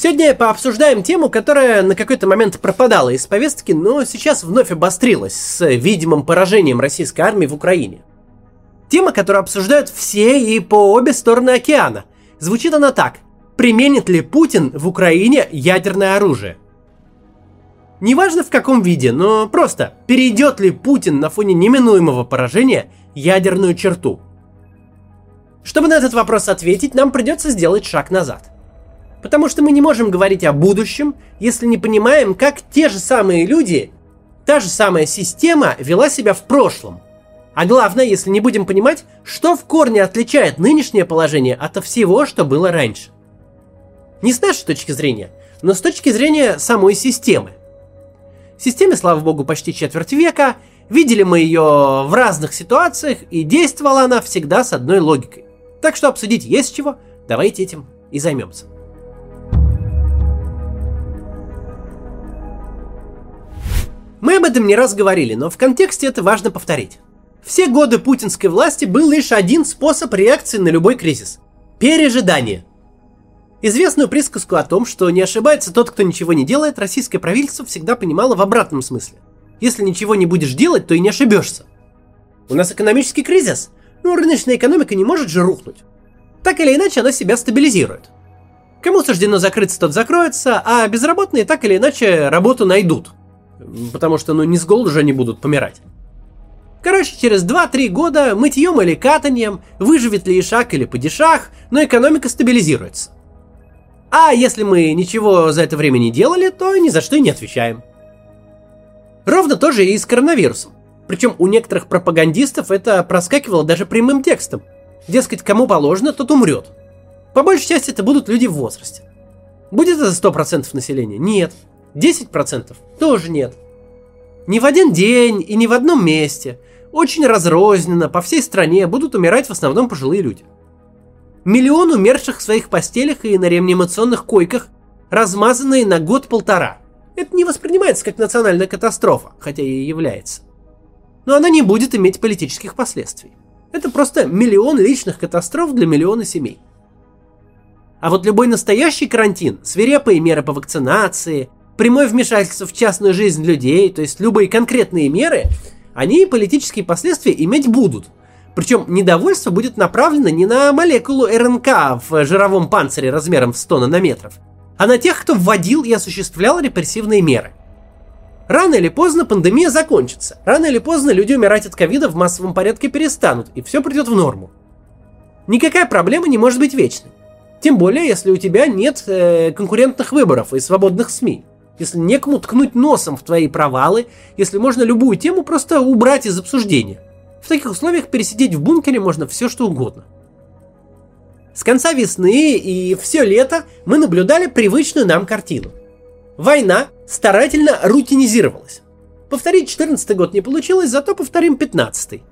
Сегодня пообсуждаем тему, которая на какой-то момент пропадала из повестки, но сейчас вновь обострилась с видимым поражением российской армии в Украине. Тема, которую обсуждают все и по обе стороны океана. Звучит она так. Применит ли Путин в Украине ядерное оружие? Неважно в каком виде, но просто перейдет ли Путин на фоне неминуемого поражения ядерную черту? Чтобы на этот вопрос ответить, нам придется сделать шаг назад – Потому что мы не можем говорить о будущем, если не понимаем, как те же самые люди, та же самая система вела себя в прошлом. А главное, если не будем понимать, что в корне отличает нынешнее положение от всего, что было раньше. Не с нашей точки зрения, но с точки зрения самой системы. Системе, слава богу, почти четверть века, видели мы ее в разных ситуациях, и действовала она всегда с одной логикой. Так что обсудить есть чего, давайте этим и займемся. Мы об этом не раз говорили, но в контексте это важно повторить. Все годы путинской власти был лишь один способ реакции на любой кризис – пережидание. Известную присказку о том, что не ошибается тот, кто ничего не делает, российское правительство всегда понимало в обратном смысле. Если ничего не будешь делать, то и не ошибешься. У нас экономический кризис, но рыночная экономика не может же рухнуть. Так или иначе, она себя стабилизирует. Кому суждено закрыться, тот закроется, а безработные так или иначе работу найдут – Потому что, ну, не с голоду же они будут помирать. Короче, через 2-3 года мытьем или катанием, выживет ли Ишак или Падишах, но экономика стабилизируется. А если мы ничего за это время не делали, то ни за что и не отвечаем. Ровно то же и с коронавирусом. Причем у некоторых пропагандистов это проскакивало даже прямым текстом. Дескать, кому положено, тот умрет. По большей части это будут люди в возрасте. Будет это 100% населения? Нет. 10% тоже нет. Ни в один день и ни в одном месте, очень разрозненно по всей стране будут умирать в основном пожилые люди. Миллион умерших в своих постелях и на реанимационных койках, размазанные на год-полтора. Это не воспринимается как национальная катастрофа, хотя и является. Но она не будет иметь политических последствий. Это просто миллион личных катастроф для миллиона семей. А вот любой настоящий карантин, свирепые меры по вакцинации, прямое вмешательство в частную жизнь людей, то есть любые конкретные меры, они политические последствия иметь будут. Причем недовольство будет направлено не на молекулу РНК в жировом панцире размером в 100 нанометров, а на тех, кто вводил и осуществлял репрессивные меры. Рано или поздно пандемия закончится. Рано или поздно люди умирать от ковида в массовом порядке перестанут, и все придет в норму. Никакая проблема не может быть вечной. Тем более, если у тебя нет э, конкурентных выборов и свободных СМИ если некому ткнуть носом в твои провалы, если можно любую тему просто убрать из обсуждения. В таких условиях пересидеть в бункере можно все что угодно. С конца весны и все лето мы наблюдали привычную нам картину. Война старательно рутинизировалась. Повторить 14 год не получилось, зато повторим 15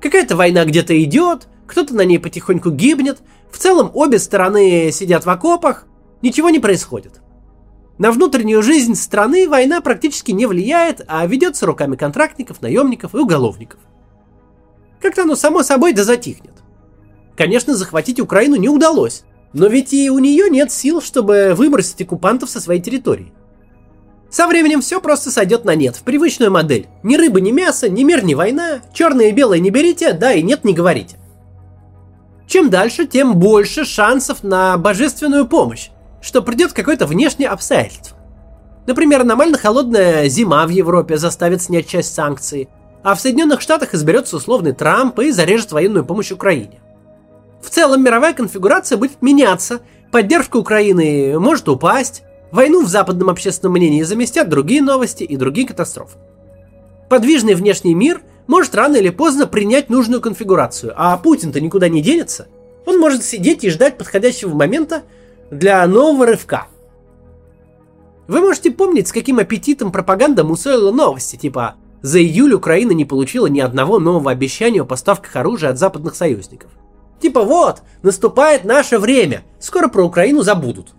Какая-то война где-то идет, кто-то на ней потихоньку гибнет, в целом обе стороны сидят в окопах, ничего не происходит. На внутреннюю жизнь страны война практически не влияет, а ведется руками контрактников, наемников и уголовников. Как-то оно само собой да затихнет. Конечно, захватить Украину не удалось, но ведь и у нее нет сил, чтобы выбросить оккупантов со своей территории. Со временем все просто сойдет на нет, в привычную модель. Ни рыба, ни мясо, ни мир, ни война, черное и белое не берите, да и нет не говорите. Чем дальше, тем больше шансов на божественную помощь, что придет какое-то внешнее обстоятельство. Например, аномально холодная зима в Европе заставит снять часть санкций, а в Соединенных Штатах изберется условный Трамп и зарежет военную помощь Украине. В целом мировая конфигурация будет меняться, поддержка Украины может упасть, войну в западном общественном мнении заместят другие новости и другие катастрофы. Подвижный внешний мир может рано или поздно принять нужную конфигурацию, а Путин-то никуда не денется. Он может сидеть и ждать подходящего момента, для нового рывка. Вы можете помнить, с каким аппетитом пропаганда мусолила новости, типа «За июль Украина не получила ни одного нового обещания о поставках оружия от западных союзников». Типа вот, наступает наше время, скоро про Украину забудут.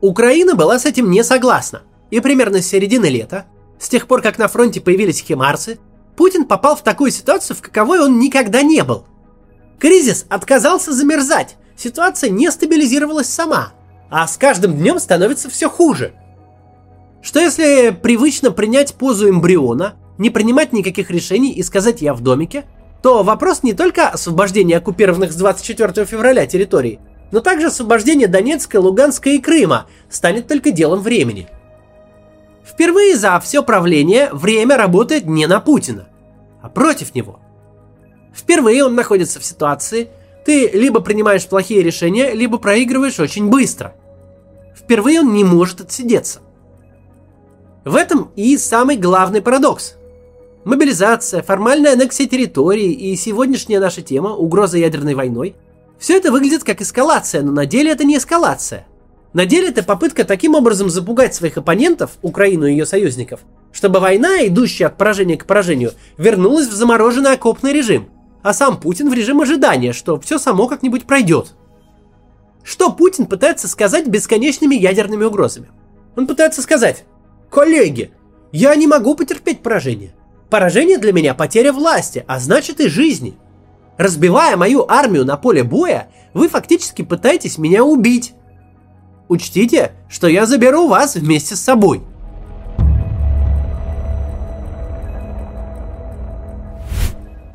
Украина была с этим не согласна, и примерно с середины лета, с тех пор, как на фронте появились химарсы, Путин попал в такую ситуацию, в каковой он никогда не был. Кризис отказался замерзать, ситуация не стабилизировалась сама. а с каждым днем становится все хуже. Что если привычно принять позу эмбриона, не принимать никаких решений и сказать «я в домике», то вопрос не только освобождения оккупированных с 24 февраля территорий, но также освобождение Донецка, Луганска и Крыма станет только делом времени. Впервые за все правление время работает не на Путина, а против него. Впервые он находится в ситуации, ты либо принимаешь плохие решения, либо проигрываешь очень быстро. Впервые он не может отсидеться. В этом и самый главный парадокс. Мобилизация, формальная аннексия территории и сегодняшняя наша тема – угроза ядерной войной – все это выглядит как эскалация, но на деле это не эскалация. На деле это попытка таким образом запугать своих оппонентов, Украину и ее союзников, чтобы война, идущая от поражения к поражению, вернулась в замороженный окопный режим, а сам Путин в режим ожидания, что все само как-нибудь пройдет. Что Путин пытается сказать бесконечными ядерными угрозами? Он пытается сказать, коллеги, я не могу потерпеть поражение. Поражение для меня потеря власти, а значит и жизни. Разбивая мою армию на поле боя, вы фактически пытаетесь меня убить. Учтите, что я заберу вас вместе с собой.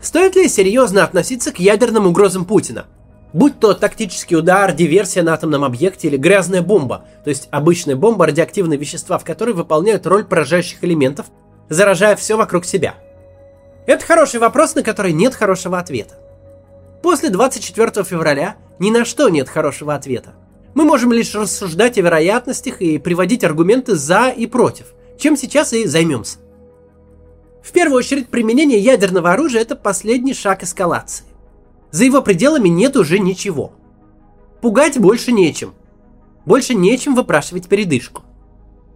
Стоит ли серьезно относиться к ядерным угрозам Путина? Будь то тактический удар, диверсия на атомном объекте или грязная бомба, то есть обычная бомба радиоактивные вещества, в которой выполняют роль поражающих элементов, заражая все вокруг себя. Это хороший вопрос, на который нет хорошего ответа. После 24 февраля ни на что нет хорошего ответа. Мы можем лишь рассуждать о вероятностях и приводить аргументы за и против, чем сейчас и займемся. В первую очередь, применение ядерного оружия – это последний шаг эскалации. За его пределами нет уже ничего. Пугать больше нечем. Больше нечем выпрашивать передышку.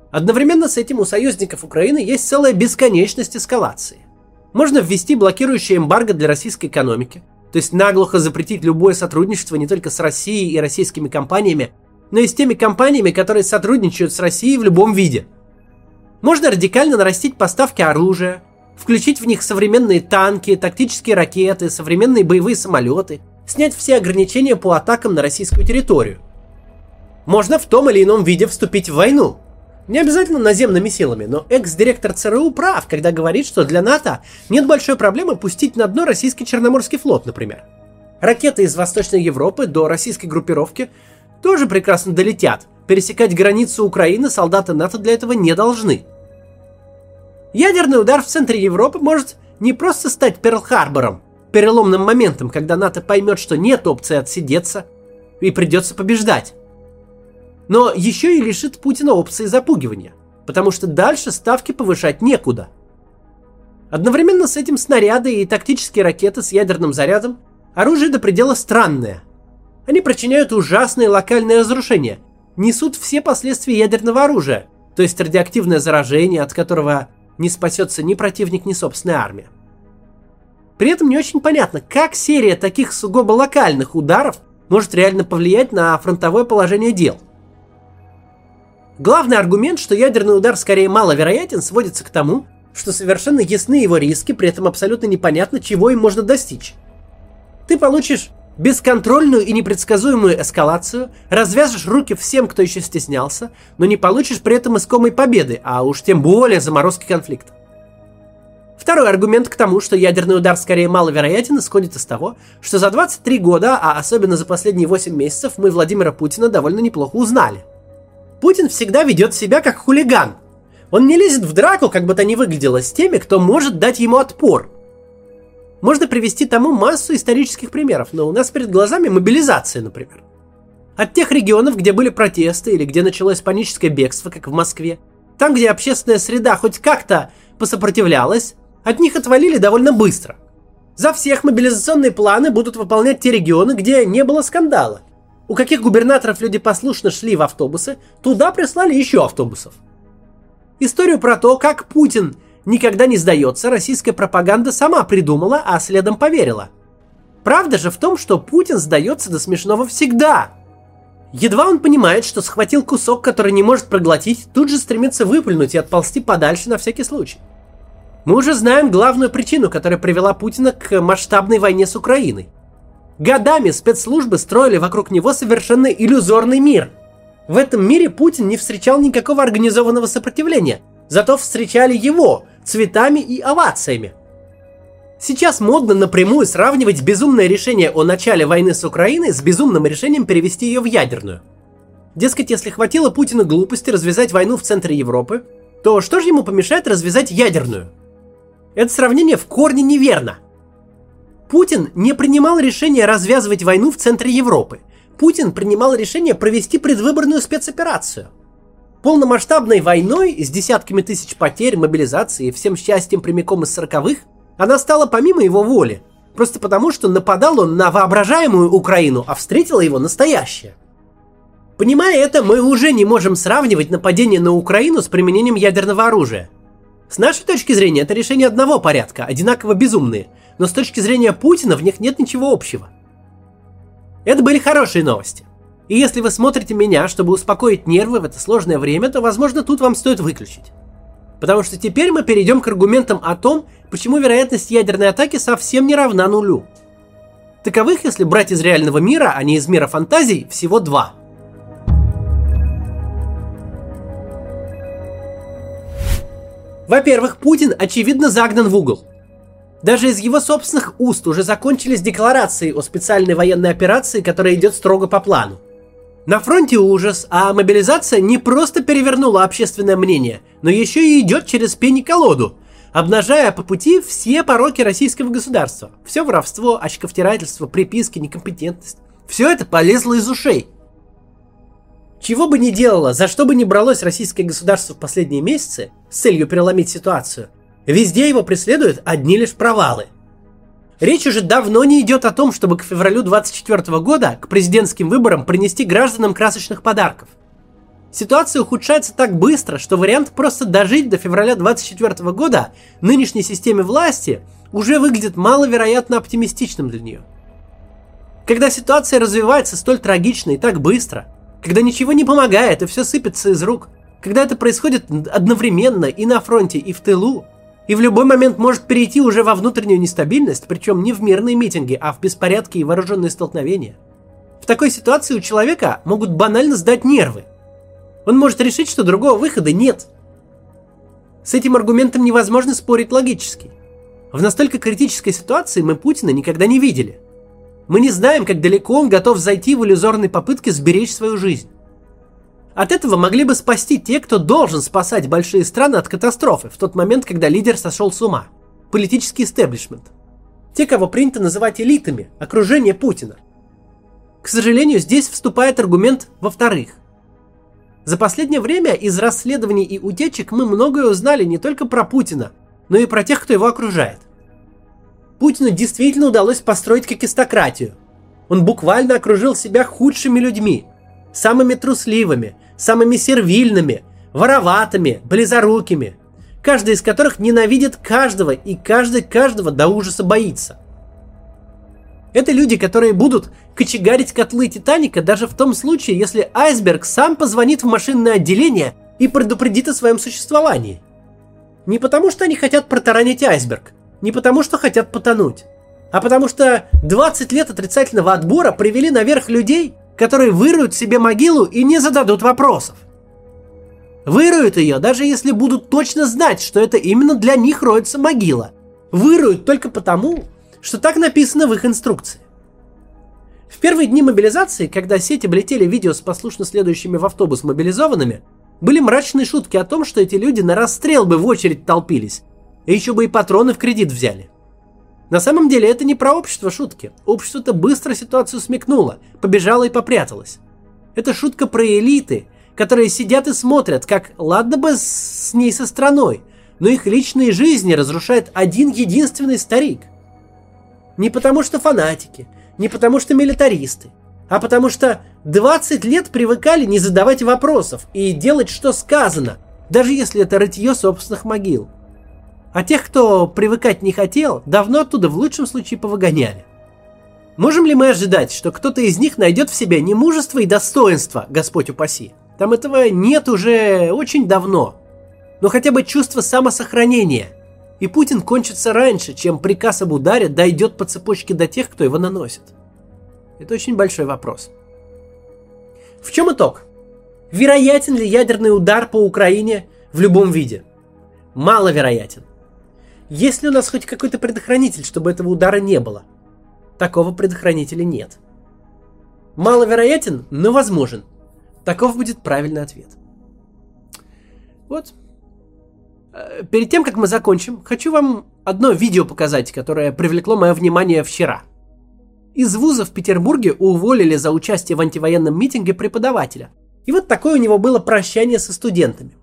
Одновременно с этим у союзников Украины есть целая бесконечность эскалации. Можно ввести блокирующее эмбарго для российской экономики, то есть наглухо запретить любое сотрудничество не только с Россией и российскими компаниями, но и с теми компаниями, которые сотрудничают с Россией в любом виде. Можно радикально нарастить поставки оружия, включить в них современные танки, тактические ракеты, современные боевые самолеты, снять все ограничения по атакам на российскую территорию. Можно в том или ином виде вступить в войну – не обязательно наземными силами, но экс-директор ЦРУ прав, когда говорит, что для НАТО нет большой проблемы пустить на дно российский Черноморский флот, например. Ракеты из Восточной Европы до российской группировки тоже прекрасно долетят. Пересекать границу Украины солдаты НАТО для этого не должны. Ядерный удар в центре Европы может не просто стать Перл-Харбором, переломным моментом, когда НАТО поймет, что нет опции отсидеться и придется побеждать но еще и лишит Путина опции запугивания, потому что дальше ставки повышать некуда. Одновременно с этим снаряды и тактические ракеты с ядерным зарядом оружие до предела странное. Они причиняют ужасные локальные разрушения, несут все последствия ядерного оружия, то есть радиоактивное заражение, от которого не спасется ни противник, ни собственная армия. При этом не очень понятно, как серия таких сугубо локальных ударов может реально повлиять на фронтовое положение дел – Главный аргумент, что ядерный удар скорее маловероятен, сводится к тому, что совершенно ясны его риски, при этом абсолютно непонятно, чего им можно достичь. Ты получишь бесконтрольную и непредсказуемую эскалацию, развяжешь руки всем, кто еще стеснялся, но не получишь при этом искомой победы, а уж тем более заморозки конфликта. Второй аргумент к тому, что ядерный удар скорее маловероятен, исходит из того, что за 23 года, а особенно за последние 8 месяцев, мы Владимира Путина довольно неплохо узнали. Путин всегда ведет себя как хулиган. Он не лезет в драку, как бы то ни выглядело, с теми, кто может дать ему отпор. Можно привести тому массу исторических примеров, но у нас перед глазами мобилизация, например. От тех регионов, где были протесты или где началось паническое бегство, как в Москве, там, где общественная среда хоть как-то посопротивлялась, от них отвалили довольно быстро. За всех мобилизационные планы будут выполнять те регионы, где не было скандала, у каких губернаторов люди послушно шли в автобусы, туда прислали еще автобусов. Историю про то, как Путин никогда не сдается, российская пропаганда сама придумала, а следом поверила. Правда же в том, что Путин сдается до смешного всегда. Едва он понимает, что схватил кусок, который не может проглотить, тут же стремится выплюнуть и отползти подальше на всякий случай. Мы уже знаем главную причину, которая привела Путина к масштабной войне с Украиной – Годами спецслужбы строили вокруг него совершенно иллюзорный мир. В этом мире Путин не встречал никакого организованного сопротивления, зато встречали его цветами и овациями. Сейчас модно напрямую сравнивать безумное решение о начале войны с Украиной с безумным решением перевести ее в ядерную. Дескать, если хватило Путину глупости развязать войну в центре Европы, то что же ему помешает развязать ядерную? Это сравнение в корне неверно. Путин не принимал решение развязывать войну в центре Европы. Путин принимал решение провести предвыборную спецоперацию. Полномасштабной войной с десятками тысяч потерь, мобилизацией и всем счастьем прямиком из сороковых она стала помимо его воли. Просто потому, что нападал он на воображаемую Украину, а встретила его настоящая. Понимая это, мы уже не можем сравнивать нападение на Украину с применением ядерного оружия. С нашей точки зрения, это решение одного порядка, одинаково безумные, но с точки зрения Путина в них нет ничего общего. Это были хорошие новости. И если вы смотрите меня, чтобы успокоить нервы в это сложное время, то, возможно, тут вам стоит выключить. Потому что теперь мы перейдем к аргументам о том, почему вероятность ядерной атаки совсем не равна нулю. Таковых, если брать из реального мира, а не из мира фантазий, всего два. Во-первых, Путин очевидно загнан в угол. Даже из его собственных уст уже закончились декларации о специальной военной операции, которая идет строго по плану. На фронте ужас, а мобилизация не просто перевернула общественное мнение, но еще и идет через пень и колоду, обнажая по пути все пороки российского государства. Все воровство, очковтирательство, приписки, некомпетентность. Все это полезло из ушей. Чего бы ни делало, за что бы ни бралось российское государство в последние месяцы с целью переломить ситуацию, везде его преследуют одни лишь провалы – Речь уже давно не идет о том, чтобы к февралю 24 года, к президентским выборам, принести гражданам красочных подарков. Ситуация ухудшается так быстро, что вариант просто дожить до февраля 24 года нынешней системе власти уже выглядит маловероятно оптимистичным для нее. Когда ситуация развивается столь трагично и так быстро, когда ничего не помогает и все сыпется из рук, когда это происходит одновременно и на фронте, и в тылу, и в любой момент может перейти уже во внутреннюю нестабильность, причем не в мирные митинги, а в беспорядки и вооруженные столкновения. В такой ситуации у человека могут банально сдать нервы. Он может решить, что другого выхода нет. С этим аргументом невозможно спорить логически. В настолько критической ситуации мы Путина никогда не видели. Мы не знаем, как далеко он готов зайти в иллюзорной попытке сберечь свою жизнь. От этого могли бы спасти те, кто должен спасать большие страны от катастрофы в тот момент, когда лидер сошел с ума. Политический истеблишмент. Те, кого принято называть элитами, окружение Путина. К сожалению, здесь вступает аргумент во-вторых. За последнее время из расследований и утечек мы многое узнали не только про Путина, но и про тех, кто его окружает. Путину действительно удалось построить кокистократию. Он буквально окружил себя худшими людьми, самыми трусливыми, самыми сервильными, вороватыми, близорукими, каждый из которых ненавидит каждого и каждый каждого до ужаса боится. Это люди, которые будут кочегарить котлы Титаника даже в том случае, если айсберг сам позвонит в машинное отделение и предупредит о своем существовании. Не потому, что они хотят протаранить айсберг, не потому, что хотят потонуть, а потому что 20 лет отрицательного отбора привели наверх людей, которые выруют себе могилу и не зададут вопросов. Выруют ее, даже если будут точно знать, что это именно для них роется могила. Выруют только потому, что так написано в их инструкции. В первые дни мобилизации, когда сети облетели видео с послушно следующими в автобус мобилизованными, были мрачные шутки о том, что эти люди на расстрел бы в очередь толпились, и еще бы и патроны в кредит взяли. На самом деле это не про общество шутки. Общество-то быстро ситуацию смекнуло, побежало и попряталось. Это шутка про элиты, которые сидят и смотрят, как ладно бы с ней со страной, но их личные жизни разрушает один единственный старик. Не потому что фанатики, не потому что милитаристы, а потому что 20 лет привыкали не задавать вопросов и делать, что сказано, даже если это рытье собственных могил – а тех, кто привыкать не хотел, давно оттуда в лучшем случае повыгоняли. Можем ли мы ожидать, что кто-то из них найдет в себе не мужество и достоинство, Господь упаси? Там этого нет уже очень давно. Но хотя бы чувство самосохранения. И Путин кончится раньше, чем приказ об ударе дойдет по цепочке до тех, кто его наносит. Это очень большой вопрос. В чем итог? Вероятен ли ядерный удар по Украине в любом виде? Маловероятен. Есть ли у нас хоть какой-то предохранитель, чтобы этого удара не было? Такого предохранителя нет. Маловероятен, но возможен. Таков будет правильный ответ. Вот. Э, перед тем, как мы закончим, хочу вам одно видео показать, которое привлекло мое внимание вчера. Из вуза в Петербурге уволили за участие в антивоенном митинге преподавателя. И вот такое у него было прощание со студентами.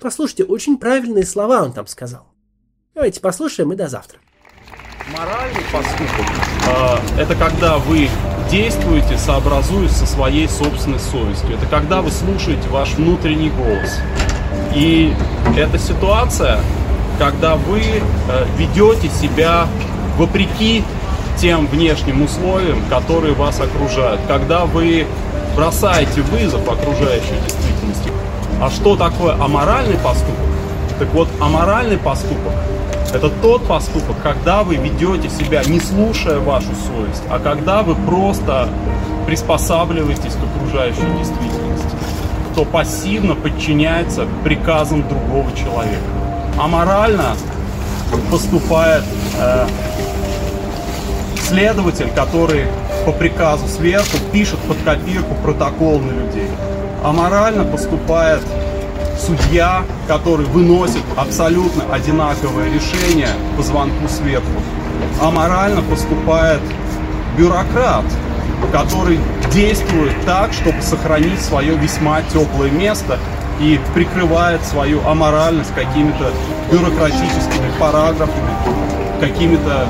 Послушайте, очень правильные слова он там сказал. Давайте послушаем и до завтра. Моральный поступок э, это когда вы действуете, сообразуясь со своей собственной совестью. Это когда вы слушаете ваш внутренний голос. И эта ситуация, когда вы э, ведете себя вопреки тем внешним условиям, которые вас окружают, когда вы бросаете вызов окружающей действительности. А что такое аморальный поступок? Так вот, аморальный поступок – это тот поступок, когда вы ведете себя, не слушая вашу совесть, а когда вы просто приспосабливаетесь к окружающей действительности, кто пассивно подчиняется приказам другого человека. Аморально поступает э, следователь, который по приказу сверху пишет под копирку протокол на людей. А морально поступает судья, который выносит абсолютно одинаковое решение по звонку сверху. А морально поступает бюрократ, который действует так, чтобы сохранить свое весьма теплое место и прикрывает свою аморальность какими-то бюрократическими параграфами, какими-то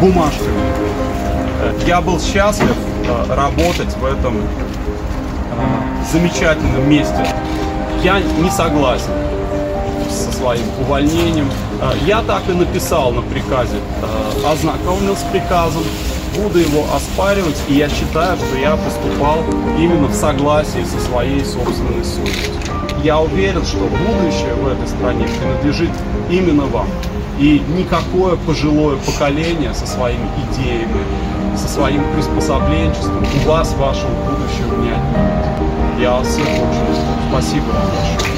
бумажками. Я был счастлив э, работать в этом э, замечательном месте. Я не согласен со своим увольнением. Э, я так и написал на приказе, ознакомился с приказом, буду его оспаривать, и я считаю, что я поступал именно в согласии со своей собственной совестью. Я уверен, что будущее в этой стране принадлежит именно вам. И никакое пожилое поколение со своими идеями, со своим приспособленчеством у вас вашего будущего не отнимет. Я вас всех очень Спасибо вам большое.